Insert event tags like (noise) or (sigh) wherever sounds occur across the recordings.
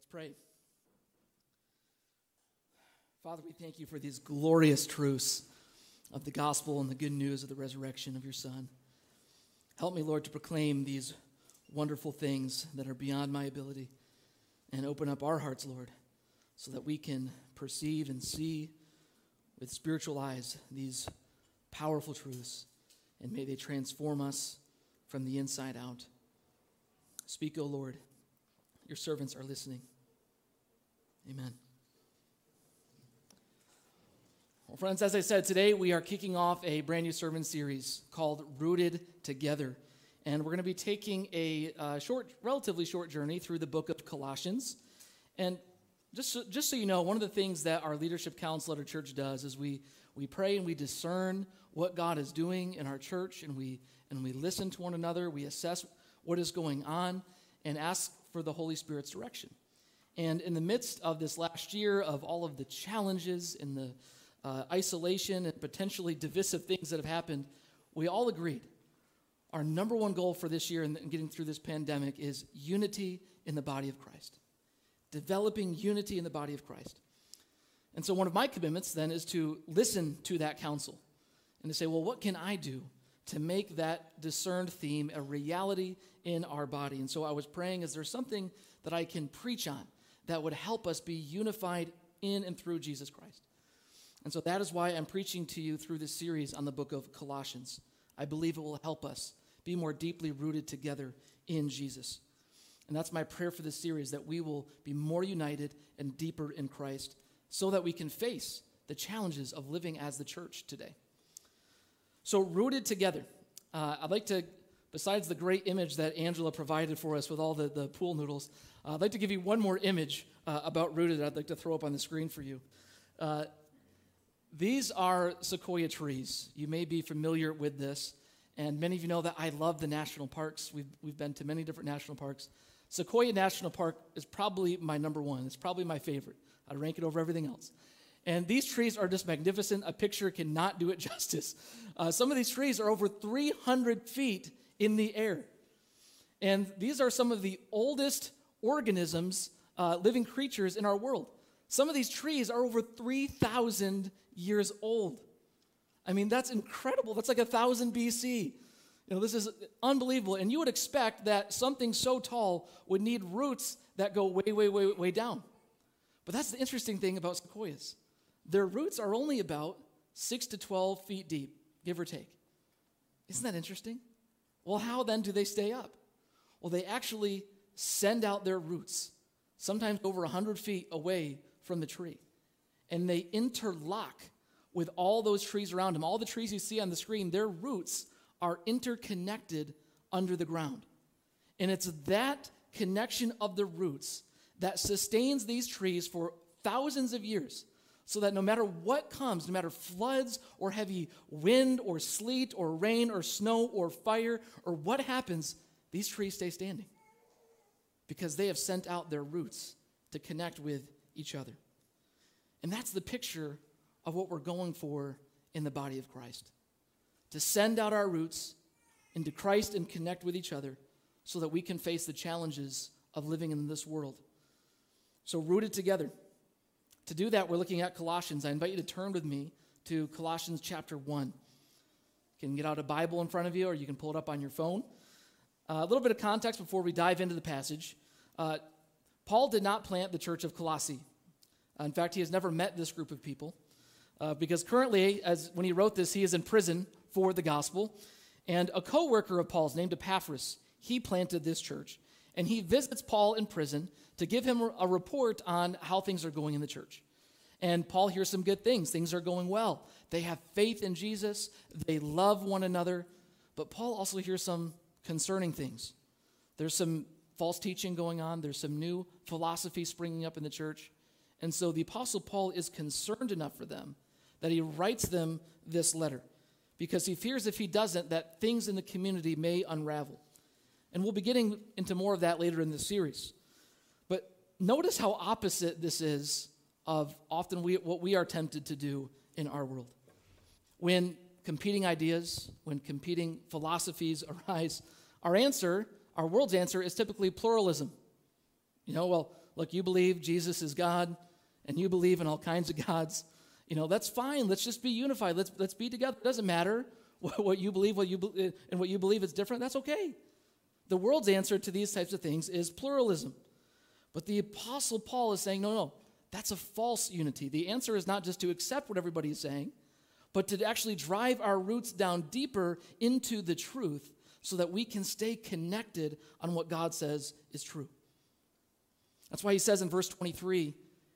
Let's pray. Father, we thank you for these glorious truths of the gospel and the good news of the resurrection of your Son. Help me, Lord, to proclaim these wonderful things that are beyond my ability and open up our hearts, Lord, so that we can perceive and see with spiritual eyes these powerful truths, and may they transform us from the inside out. Speak, O Lord. Your servants are listening. Amen. Well, friends, as I said, today we are kicking off a brand new sermon series called Rooted Together. And we're going to be taking a uh, short, relatively short journey through the book of Colossians. And just so, just so you know, one of the things that our leadership council at our church does is we, we pray and we discern what God is doing in our church, and we, and we listen to one another. We assess what is going on and ask for the Holy Spirit's direction. And in the midst of this last year of all of the challenges and the uh, isolation and potentially divisive things that have happened, we all agreed our number one goal for this year and getting through this pandemic is unity in the body of Christ. Developing unity in the body of Christ. And so, one of my commitments then is to listen to that counsel and to say, well, what can I do to make that discerned theme a reality in our body? And so, I was praying, is there something that I can preach on that would help us be unified in and through Jesus Christ? And so, that is why I'm preaching to you through this series on the book of Colossians. I believe it will help us be more deeply rooted together in Jesus. And that's my prayer for this series that we will be more united and deeper in Christ so that we can face the challenges of living as the church today. So, rooted together. Uh, I'd like to, besides the great image that Angela provided for us with all the, the pool noodles, uh, I'd like to give you one more image uh, about rooted that I'd like to throw up on the screen for you. Uh, these are sequoia trees. You may be familiar with this. And many of you know that I love the national parks. We've, we've been to many different national parks. Sequoia National Park is probably my number one. It's probably my favorite. I'd rank it over everything else. And these trees are just magnificent. A picture cannot do it (laughs) justice. Uh, some of these trees are over 300 feet in the air. And these are some of the oldest organisms, uh, living creatures in our world. Some of these trees are over 3,000 years old. I mean, that's incredible. That's like a thousand BC. You know, this is unbelievable. And you would expect that something so tall would need roots that go way, way, way, way down. But that's the interesting thing about sequoias. Their roots are only about six to 12 feet deep, give or take. Isn't that interesting? Well, how then do they stay up? Well, they actually send out their roots, sometimes over 100 feet away from the tree, and they interlock with all those trees around them. All the trees you see on the screen, their roots are interconnected under the ground. And it's that connection of the roots that sustains these trees for thousands of years. So that no matter what comes, no matter floods or heavy wind or sleet or rain or snow or fire or what happens, these trees stay standing because they have sent out their roots to connect with each other. And that's the picture of what we're going for in the body of Christ to send out our roots into Christ and connect with each other so that we can face the challenges of living in this world. So, rooted together. To do that, we're looking at Colossians. I invite you to turn with me to Colossians chapter 1. You can get out a Bible in front of you or you can pull it up on your phone. Uh, a little bit of context before we dive into the passage. Uh, Paul did not plant the church of Colossae. Uh, in fact, he has never met this group of people uh, because currently, as when he wrote this, he is in prison for the gospel. And a co worker of Paul's named Epaphras, he planted this church. And he visits Paul in prison to give him a report on how things are going in the church. And Paul hears some good things. Things are going well. They have faith in Jesus, they love one another. But Paul also hears some concerning things. There's some false teaching going on, there's some new philosophy springing up in the church. And so the Apostle Paul is concerned enough for them that he writes them this letter because he fears if he doesn't that things in the community may unravel. And we'll be getting into more of that later in the series. Notice how opposite this is of often we, what we are tempted to do in our world. When competing ideas, when competing philosophies (laughs) arise, our answer, our world's answer, is typically pluralism. You know, well, look, you believe Jesus is God and you believe in all kinds of (laughs) gods, you know, that's fine. Let's just be unified. Let's, let's be together. It doesn't matter (laughs) what, what you believe, what you and what you believe is different. That's okay. The world's answer to these types of things is pluralism. But the Apostle Paul is saying, no, no, that's a false unity. The answer is not just to accept what everybody is saying, but to actually drive our roots down deeper into the truth so that we can stay connected on what God says is true. That's why he says in verse 23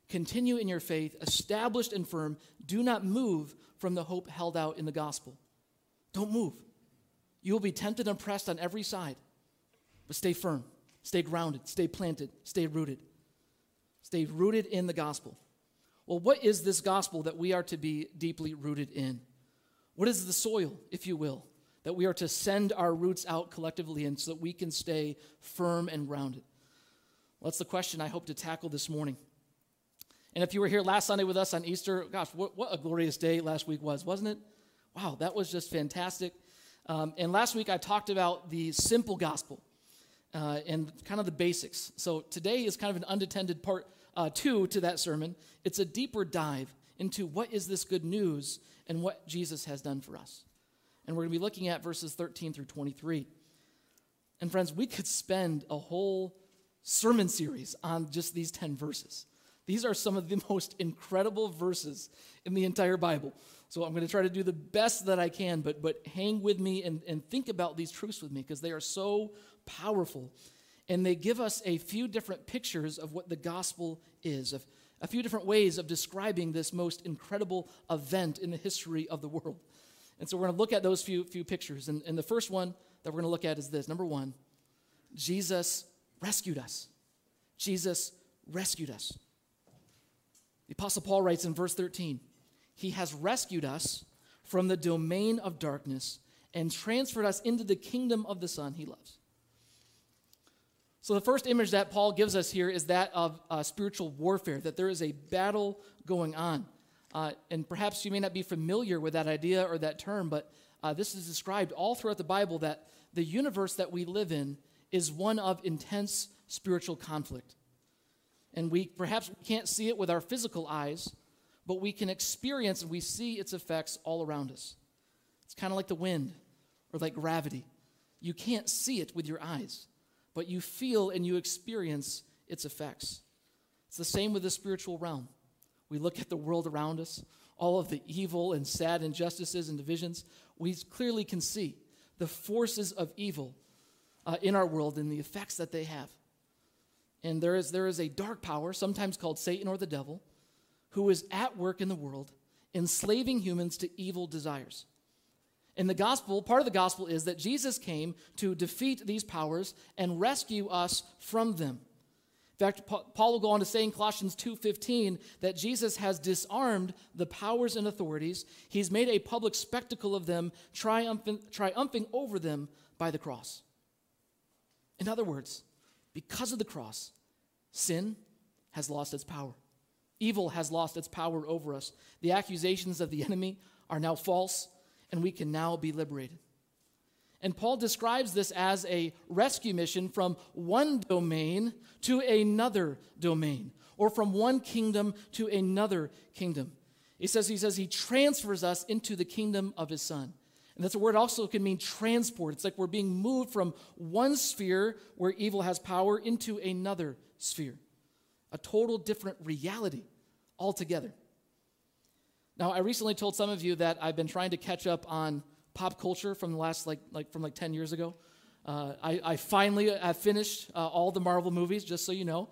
continue in your faith, established and firm. Do not move from the hope held out in the gospel. Don't move. You will be tempted and pressed on every side, but stay firm, stay grounded, stay planted, stay rooted. Stay rooted in the gospel. Well, what is this gospel that we are to be deeply rooted in? What is the soil, if you will, that we are to send our roots out collectively in so that we can stay firm and grounded? Well, that's the question I hope to tackle this morning. And if you were here last Sunday with us on Easter, gosh, what, what a glorious day last week was, wasn't it? Wow, that was just fantastic. Um, and last week I talked about the simple gospel uh, and kind of the basics. So today is kind of an unattended part uh, two to that sermon. It's a deeper dive into what is this good news and what Jesus has done for us. And we're going to be looking at verses 13 through 23. And friends, we could spend a whole sermon series on just these 10 verses. These are some of the (laughs) most incredible verses in the entire Bible. So I'm going to try to do the best that I can, but, but hang with me and, and think about these truths with me because they are so powerful. And they give us a few different pictures of what the gospel is, of a few different ways of describing this most incredible event in the history of the world. And so we're going to look at those few, few pictures. And, and the first one that we're going to look at is this number one, Jesus rescued us. Jesus rescued us. The Apostle Paul writes in verse 13, He has rescued us from the domain of darkness and transferred us into the kingdom of the Son he loves. So, the first image that Paul gives us here is that of uh, spiritual warfare, that there is a battle going on. Uh, and perhaps you may not be familiar with that idea or that term, but uh, this is described all throughout the Bible that the universe that we live in is one of intense spiritual conflict. And we perhaps can't see it with our physical eyes, but we can experience and we see its effects all around us. It's kind of like the wind or like gravity. You can't see it with your eyes but you feel and you experience its effects. It's the same with the spiritual realm. We look at the world around us, all of the evil and sad injustices and divisions. We clearly can see the forces of evil uh, in our world and the effects that they have. And there is, there is a dark power, sometimes called Satan or the devil, who is at work in the world, enslaving humans to evil desires. In the gospel, part of the gospel is that Jesus came to defeat these powers and rescue us from them. In fact, Paul will go on to say in Colossians 2:15 that Jesus has disarmed the powers and authorities. He's made a public spectacle of them, triumphing, triumphing over them by the cross. In other words, because of the cross, sin has lost its power. Evil has lost its power over us. The accusations of the enemy are now false and we can now be liberated. And Paul describes this as a rescue mission from one domain to another domain, or from one kingdom to another kingdom. He says he says he transfers us into the kingdom of his son. And that's a word also can mean transport. It's like we're being moved from one sphere where evil has power into another sphere. A total different reality altogether. Now, I recently told some of you that I've been trying to catch up on pop culture from the last, like, like from like 10 years ago. Uh, I, I, finally have finished uh, all the Marvel movies, just so you know.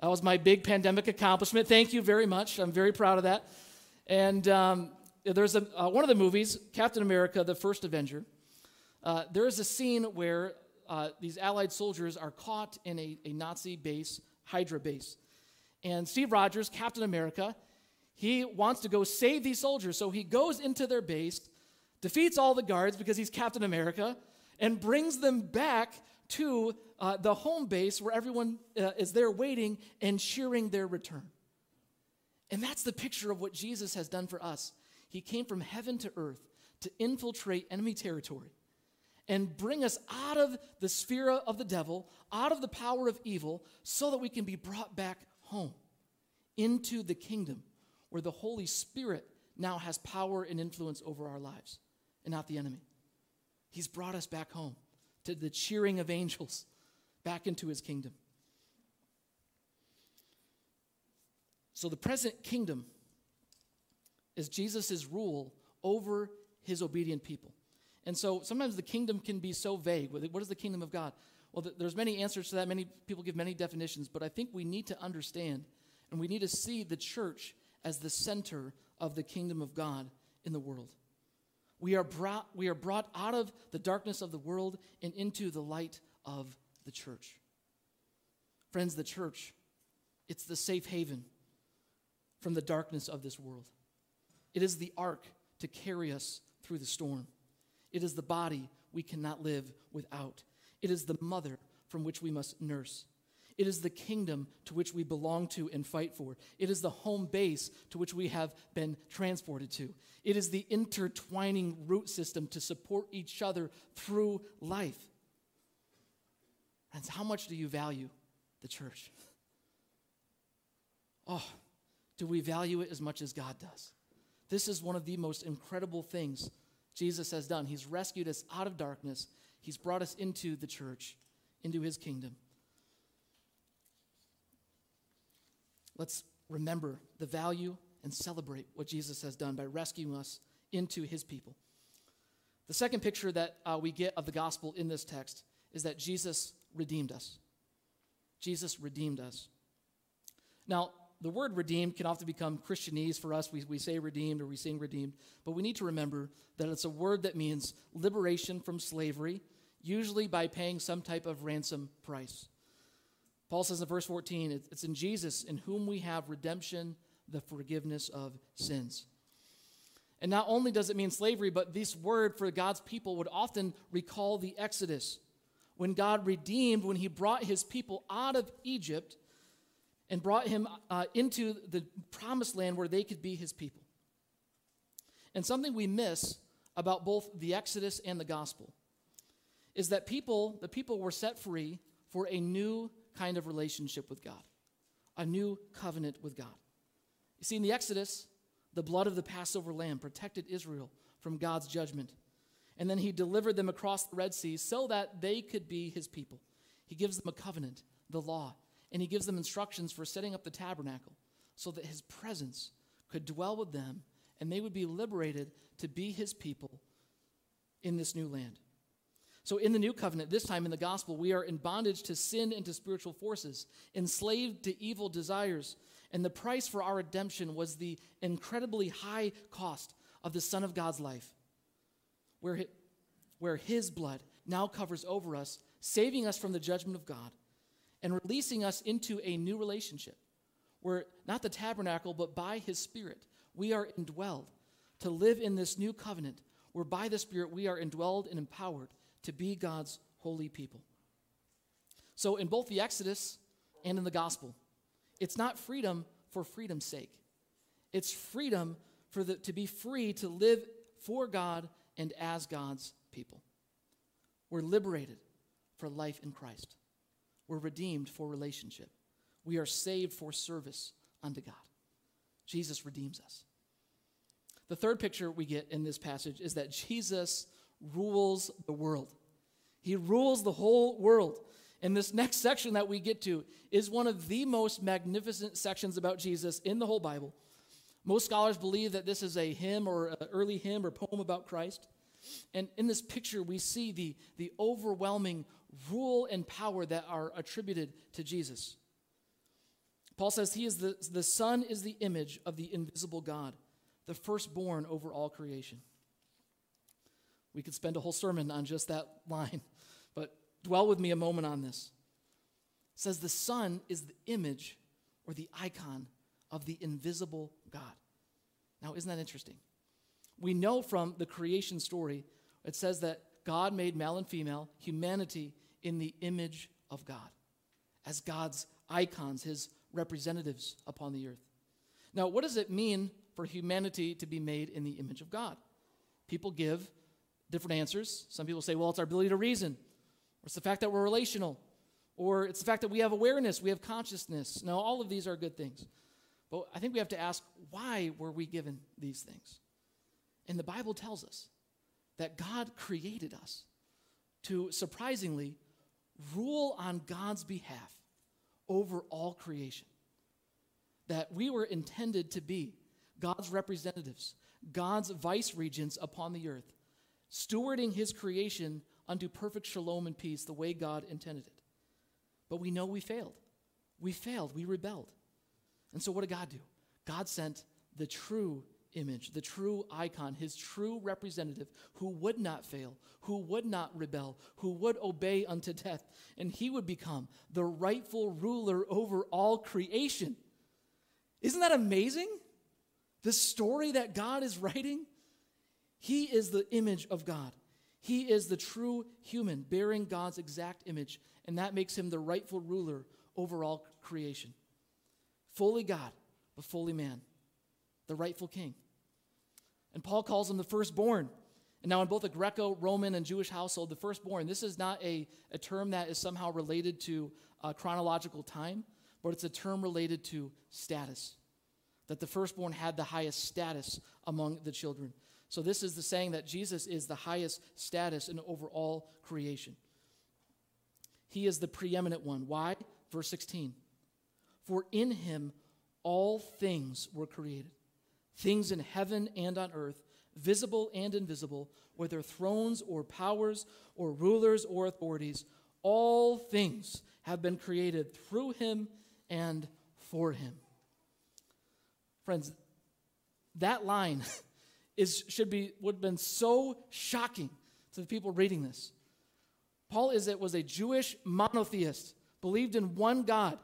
That was my big pandemic accomplishment. Thank you very much. I'm very proud of that. And um, there's a, uh, one of the movies, Captain America, the first Avenger. Uh, there is a scene where uh, these Allied soldiers are caught in a, a Nazi base, Hydra base. And Steve Rogers, Captain America, he wants to go save these soldiers. So he goes into their base, defeats all the guards because he's Captain America, and brings them back to uh, the home base where everyone uh, is there waiting and cheering their return. And that's the picture of what Jesus has done for us. He came from heaven to earth to infiltrate enemy territory and bring us out of the sphere of the devil, out of the power of evil, so that we can be brought back home into the kingdom where the Holy Spirit now has power and influence over our lives and not the enemy. He's brought us back home to the cheering of angels, back into his kingdom. So the present kingdom is Jesus' rule over his obedient people. And so sometimes the kingdom can be so vague. What is the kingdom of God? Well, there's many answers to that. Many people give many definitions, but I think we need to understand and we need to see the church as the center of the kingdom of God in the world. We are brought, we are brought out of the darkness of the world and into the light of the church. Friends, the church, it's the safe haven from the darkness of this world. It is the ark to carry us through the storm. It is the body we cannot live without. It is the mother from which we must nurse. It is the kingdom to which we belong to and fight for. It is the home base to which we have been transported to. It is the intertwining root system to support each other through life. Friends, how much do you value the church? Oh, do we value it as much as God does? This is one of the most incredible things Jesus has done. He's rescued us out of darkness, He's brought us into the church, into His kingdom. Let's remember the value and celebrate what Jesus has done by rescuing us into his people. The second picture that uh, we get of the gospel in this text is that Jesus redeemed us. Jesus redeemed us. Now, the word redeemed can often become Christianese for us. We, we say redeemed or we sing redeemed, but we need to remember that it's a word that means liberation from slavery, usually by paying some type of ransom price. Paul says in verse 14, it's in Jesus in whom we have redemption, the forgiveness of sins. And not only does it mean slavery, but this word for God's people would often recall the Exodus. When God redeemed, when he brought his people out of Egypt and brought him uh, into the promised land where they could be his people. And something we miss about both the Exodus and the gospel is that people, the people were set free for a new kind of relationship with God, a new covenant with God. You see, in the Exodus, the blood of the Passover lamb protected Israel from God's judgment. And then he delivered them across the Red Sea so that they could be his people. He gives them a covenant, the law, and he gives them instructions for setting up the tabernacle so that his presence could dwell with them and they would be liberated to be his people in this new land. So, in the new covenant, this time in the gospel, we are in bondage to sin and to spiritual forces, enslaved to evil desires. And the price for our redemption was the incredibly high cost of the Son of God's life, where, where his blood now covers over us, saving us from the judgment of God and releasing us into a new relationship, where not the tabernacle, but by his Spirit, we are indwelled to live in this new covenant, where by the Spirit we are indwelled and empowered to be God's holy people. So, in both the Exodus and in the gospel, it's not freedom for freedom's sake. It's freedom for the, to be free to live for God and as God's people. We're liberated for life in Christ. We're redeemed for relationship. We are saved for service unto God. Jesus redeems us. The third picture we get in this passage is that Jesus rules the world. He rules the whole world. And this next section that we get to is one of the most magnificent sections about Jesus in the whole Bible. Most scholars believe that this is a hymn or an early hymn or poem about Christ. And in this picture, we see the, the overwhelming rule and power that are attributed to Jesus. Paul says he is the, the Son is the image of the invisible God, the firstborn over all creation. We could spend a whole sermon on just that line, (laughs) but dwell with me a moment on this. It says the Son is the image or the icon of the invisible God. Now, isn't that interesting? We know from the creation story, it says that God made male and female, humanity, in the image of God, as God's icons, his representatives upon the earth. Now, what does it mean for humanity to be made in the image of God? People give different answers. Some people say, well, it's our ability to reason, or it's the fact that we're relational, or it's the fact that we have awareness, we have consciousness. Now, all of these are good things. But I think we have to ask why were we given these things? And the Bible tells us that God created us to surprisingly rule on God's behalf over all creation. That we were intended to be God's representatives, God's vice regents upon the earth, stewarding his creation unto perfect shalom and peace the way God intended it. But we know we failed. We failed. We rebelled. And so what did God do? God sent the true image, the true icon, his true representative who would not fail, who would not rebel, who would obey unto death, and he would become the rightful ruler over all creation. Isn't that amazing? The story that God is writing? He is the image of God. He is the true human, bearing God's exact image, and that makes him the rightful ruler over all creation. Fully God, but fully man, the rightful king. And Paul calls him the firstborn. And now, in both a Greco Roman and Jewish household, the firstborn, this is not a, a term that is somehow related to uh, chronological time, but it's a term related to status. That the firstborn had the highest status among the children. So, this is the saying that Jesus is the highest status in over all creation. He is the preeminent one. Why? Verse 16. For in him all things were created things in heaven and on earth, visible and invisible, whether thrones or powers or rulers or authorities, all things have been created through him and for him. Friends, that line (laughs) is, should be, would have been so shocking to the people reading this. Paul is it was a Jewish monotheist, believed in one God.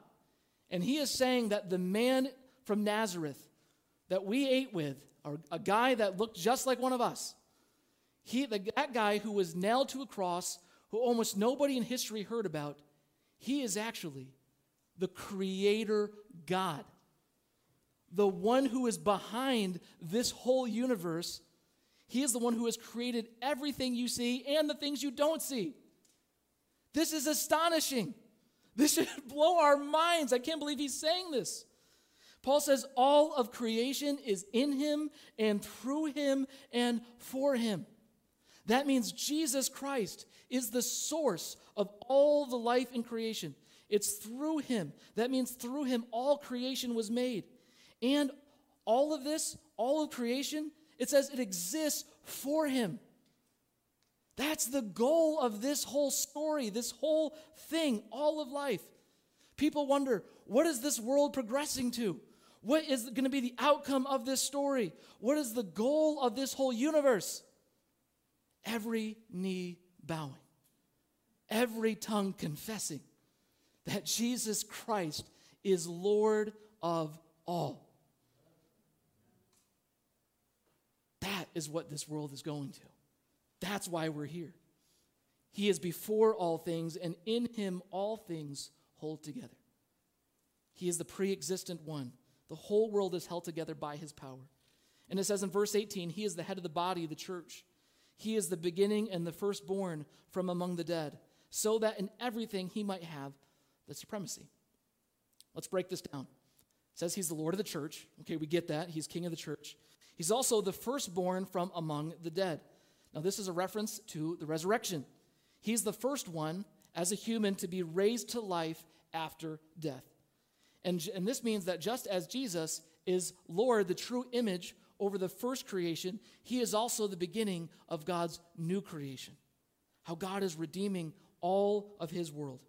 And he is saying that the man from Nazareth that we ate with, or a guy that looked just like one of us, he, that guy who was nailed to a cross, who almost nobody in history heard about, he is actually the creator God. The one who is behind this whole universe. He is the one who has created everything you see and the things you don't see. This is astonishing. This (laughs) should blow our minds. I can't believe he's saying this. Paul says all of creation is in him and through him and for him. That means Jesus Christ is the source of all the life in creation. It's through him. That means through him all creation was made. And all of this, all of creation, it says it exists for him. That's the goal of this whole story, this whole thing, all of life. People wonder, what is this world progressing to? What is going to be the outcome of this story? What is the goal of this whole universe? Every knee bowing, every tongue confessing that Jesus Christ is Lord of all. That is what this world is going to. That's why we're here. He is before all things, and in him all things hold together. He is the pre existent one the whole world is held together by his power. And it says in verse 18, He is the head of the body, the church. He is the beginning and the firstborn from among the dead, so that in everything he might have the supremacy. Let's break this down. It says he's the Lord of the church. Okay, we get that. He's king of the church. He's also the firstborn from among the dead. Now, this is a reference to the resurrection. He's the first one as a human to be raised to life after death. And, and this means that just as Jesus is Lord, the true image over the first creation, he is also the beginning of God's new creation. How God is redeeming all of his world.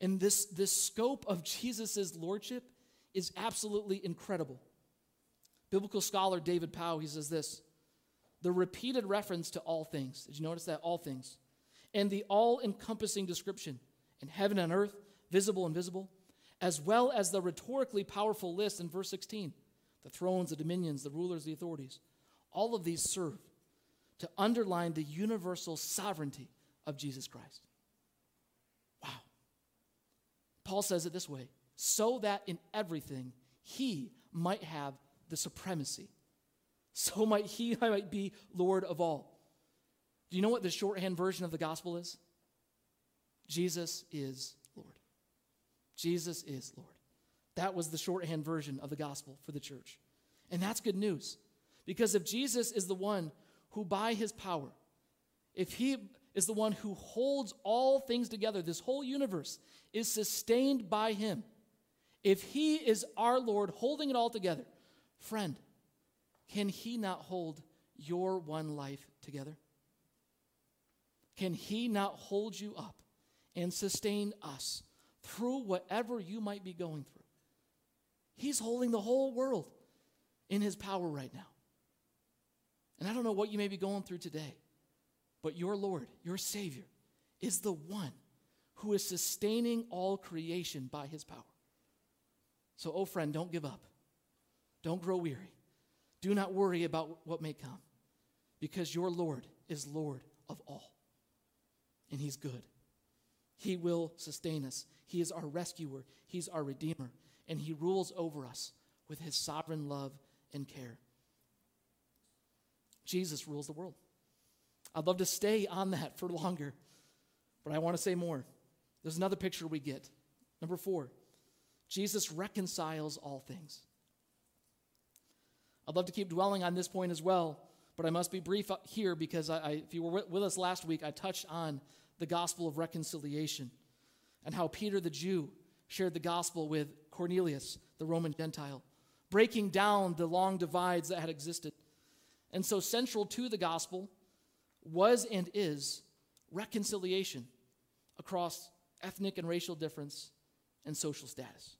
And this, this scope of (laughs) Jesus' lordship is absolutely incredible. Biblical scholar David Pao, he says this the repeated reference to all things. Did you notice that? All things. And the all encompassing description in heaven and earth, visible and visible as well as the rhetorically powerful list in verse 16 the thrones, the dominions, the rulers, the authorities. All of these serve to underline the universal sovereignty of Jesus Christ. Wow. Paul says it this way so that in everything he might have the supremacy, so might he I might be Lord of all. Do you know what the shorthand version of the gospel is? Jesus is Lord. Jesus is Lord. That was the shorthand version of the gospel for the church. And that's good news. Because if Jesus is the one who, by his power, if he is the one who holds all things together, this whole universe is sustained by him. If he is our Lord holding it all together, friend, can he not hold your one life together? Can he not hold you up and sustain us through whatever you might be going through? He's holding the whole world in his power right now. And I don't know what you may be going through today, but your Lord, your Savior, is the one who is sustaining all creation by his power. So, oh friend, don't give up. Don't grow weary. Do not worry about what may come, because your Lord is Lord of all, and he's good. He will sustain us. He is our rescuer, He's our redeemer, and He rules over us with His sovereign love and care. Jesus rules the world. I'd love to stay on that for longer, but I want to say more. There's another picture we get. Number four, Jesus reconciles all things. I'd love to keep dwelling on this point as well, but I must be brief here because I, I, if you were with us last week, I touched on the gospel of reconciliation and how Peter the Jew shared the gospel with Cornelius, the Roman Gentile, breaking down the long divides that had existed. And so, central to the gospel was and is reconciliation across ethnic and racial difference and social status.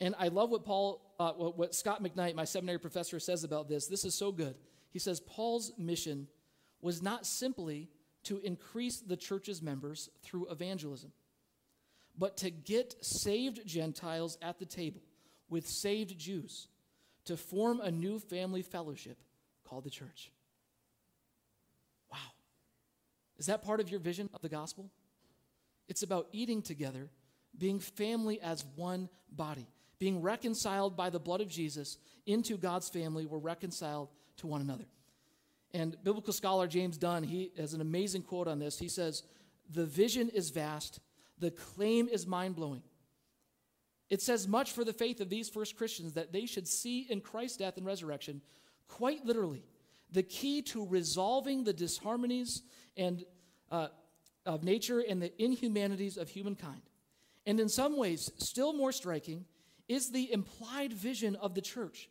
And I love what Paul, uh, what, what Scot McKnight, my seminary professor, says about this. This is so good. He says Paul's mission was not simply to increase the church's members through evangelism, but to get saved Gentiles at the table with saved Jews to form a new family fellowship called the church. Wow. Is that part of your vision of the gospel? It's about eating together, being family as one body, being reconciled by the blood of Jesus into God's family. We're reconciled to one another. And biblical scholar James Dunn, he has an amazing quote on this. He says, The vision is vast, the claim is mind blowing. It says much for the faith of these first Christians that they should see in Christ's death and resurrection, quite literally, the key to resolving the disharmonies and uh, of nature and the inhumanities of humankind. And in some ways, still more striking is the implied vision of the church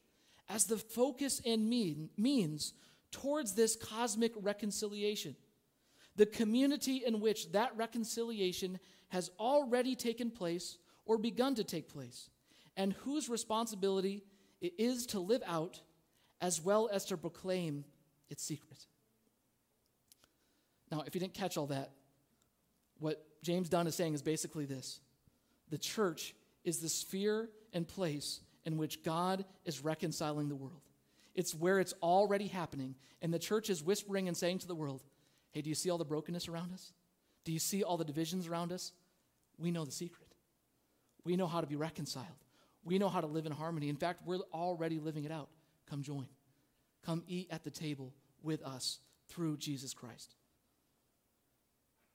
as the focus and mean, means towards this cosmic reconciliation. The community in which that reconciliation has already taken place or begun to take place, and whose responsibility it is to live out as well as to proclaim its secret. Now, if you didn't catch all that, what James Dunn is saying is basically this the church is the sphere and place in which God is reconciling the world. It's where it's already happening. And the church is whispering and saying to the world, hey, do you see all the brokenness around us? Do you see all the divisions around us? We know the secret. We know how to be reconciled. We know how to live in harmony. In fact, we're already living it out. Come join. Come eat at the table with us through Jesus Christ.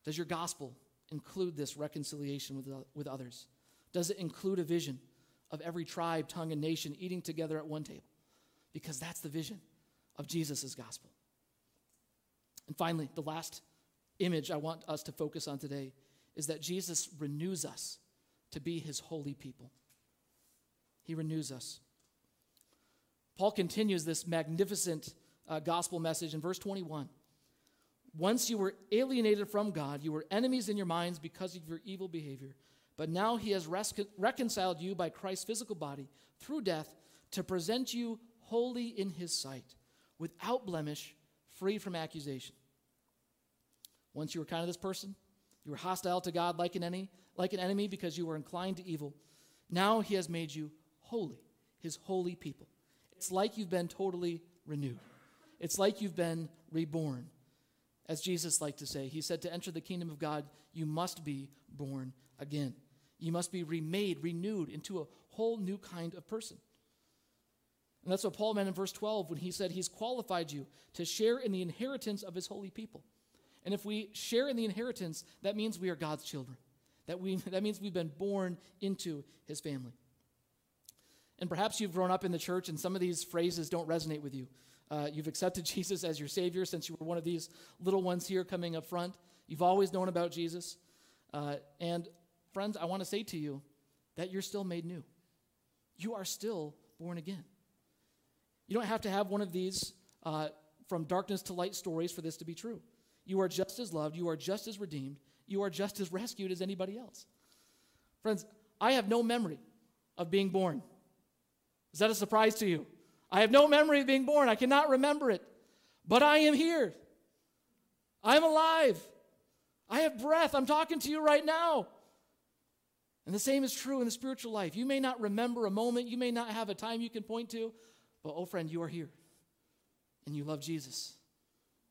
Does your gospel include this reconciliation with, uh, with others? Does it include a vision of every tribe, tongue, and nation eating together at one table? because that's the vision of Jesus' gospel. And finally, the last image I want us to focus on today is that Jesus renews us to be his holy people. He renews us. Paul continues this magnificent uh, gospel message in verse 21. Once you were alienated from God, you were enemies in your minds because of your evil behavior. But now he has reconciled you by Christ's physical body through death to present you holy in his sight, without blemish, free from accusation. Once you were kind of this person, you were hostile to God like an enemy, like an enemy because you were inclined to evil. Now he has made you holy, his holy people. It's like you've been totally renewed. It's like you've been reborn. As Jesus liked to say, he said, To enter the kingdom of God, you must be born again. You must be remade, renewed into a whole new kind of person. And that's what Paul meant in verse 12 when he said he's qualified you to share in the inheritance of his holy people. And if we share in the inheritance, that means we are God's children. That, we, that means we've been born into his family. And perhaps you've grown up in the church and some of these phrases don't resonate with you. Uh, you've accepted (laughs) Jesus as your Savior since you were one of these little ones here coming up front. You've always known about Jesus. Uh, and friends, I want to say to you that you're still made new. You are still born again. You don't have to have one of these uh, from darkness to light stories for this to be true. You are just as loved, you are just as redeemed, you are just as rescued as anybody else. Friends, I have no memory of being born. Is that a surprise to you? I have no memory of being born. I cannot remember it. But I am here. I am alive. I have breath. I'm talking to you right now. And the same is true in the spiritual life. You may not remember a moment, you may not have a time you can point to, but oh, friend, you are here. And you love Jesus.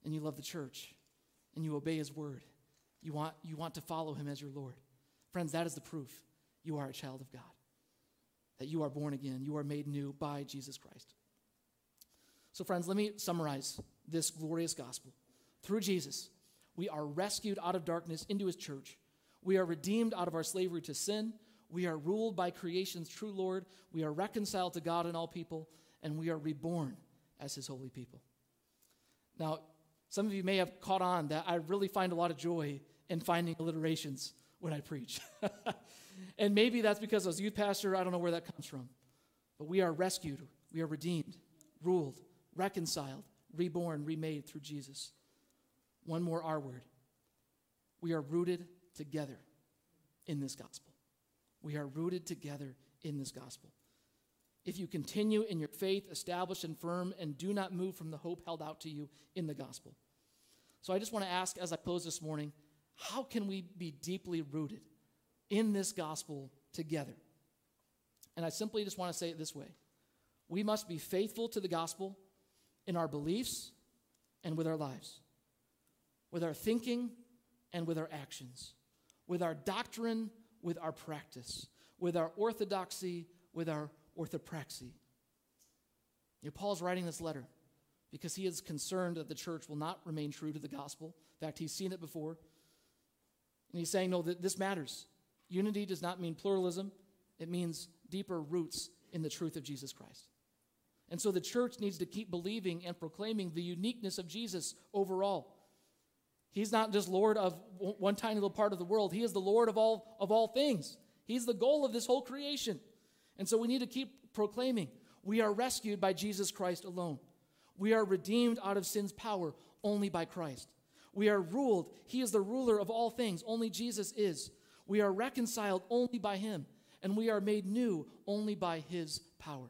And you love the church. And you obey his word. You want, you want to follow him as your Lord. Friends, that is the proof you are a child of God. That you are born again. You are made new by Jesus Christ. So, friends, let me summarize this glorious gospel. Through Jesus, we are rescued out of darkness into his church. We are redeemed out of our slavery to sin. We are ruled by creation's true Lord. We are reconciled to God and all people. And we are reborn as his holy people. Now, some of you may have caught on that I really find a lot of joy in finding alliterations when I preach. (laughs) and maybe that's because as youth pastor, I don't know where that comes from. But we are rescued, we are redeemed, ruled, reconciled, reborn, remade through Jesus. One more R word. We are rooted together in this gospel. We are rooted together in this gospel. If you continue in your faith, established and firm, and do not move from the hope held out to you in the gospel. So I just want to ask as I close this morning how can we be deeply rooted in this gospel together? And I simply just want to say it this way we must be faithful to the gospel in our beliefs and with our lives, with our thinking and with our actions, with our doctrine, with our practice, with our orthodoxy, with our orthopraxy. You know, Paul's writing this letter because he is concerned that the church will not remain true to the gospel. In fact, he's seen it before. And he's saying, no, this matters. Unity does not mean pluralism, it means deeper roots in the truth of Jesus Christ. And so the church needs to keep believing and proclaiming the uniqueness of Jesus overall. He's not just Lord of one tiny little part of the world, He is the Lord of all, of all things. He's the goal of this whole creation. And so we need to keep proclaiming we are rescued by Jesus Christ alone. We are redeemed out of sin's power only by Christ. We are ruled. He is the ruler of all things. Only Jesus is. We are reconciled only by Him. And we are made new only by His power.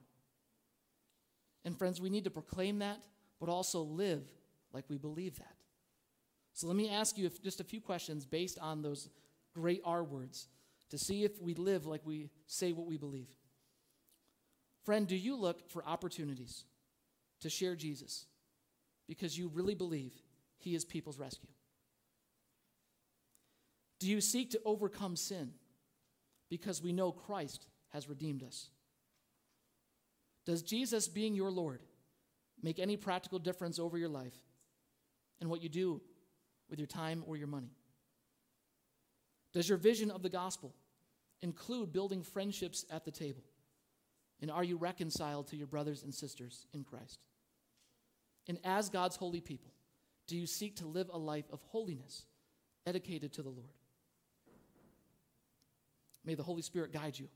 And friends, we need to proclaim that, but also live like we believe that. So let me ask you just a few questions based on those great R words to see if we live like we say what we believe. Friend, do you look for opportunities to share Jesus because you really believe he is people's rescue? Do you seek to overcome sin because we know Christ has redeemed us? Does Jesus being your Lord make any practical difference over your life and what you do with your time or your money? Does your vision of the gospel include building friendships at the table? And are you reconciled to your brothers and sisters in Christ? And as God's holy people, do you seek to live a life of holiness dedicated to the Lord? May the Holy Spirit guide you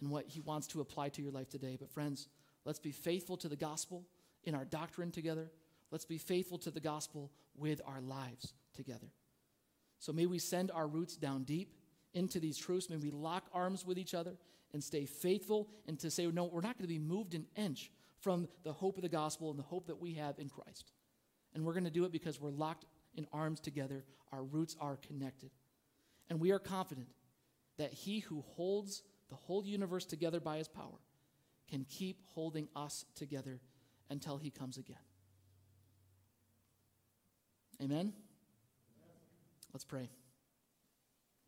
in what He wants to apply to your life today. But, friends, Let's be faithful to the gospel in our doctrine together. Let's be faithful to the gospel with our lives together. So may we send our roots down deep into these truths. May we lock arms with each other and stay faithful and to say, no, we're not going to be moved an inch from the hope of the gospel and the hope that we have in Christ. And we're going to do it because we're locked in arms together. Our roots are connected. And we are confident that he who holds the whole universe together by his power can keep holding us together until he comes again. Amen? Let's pray.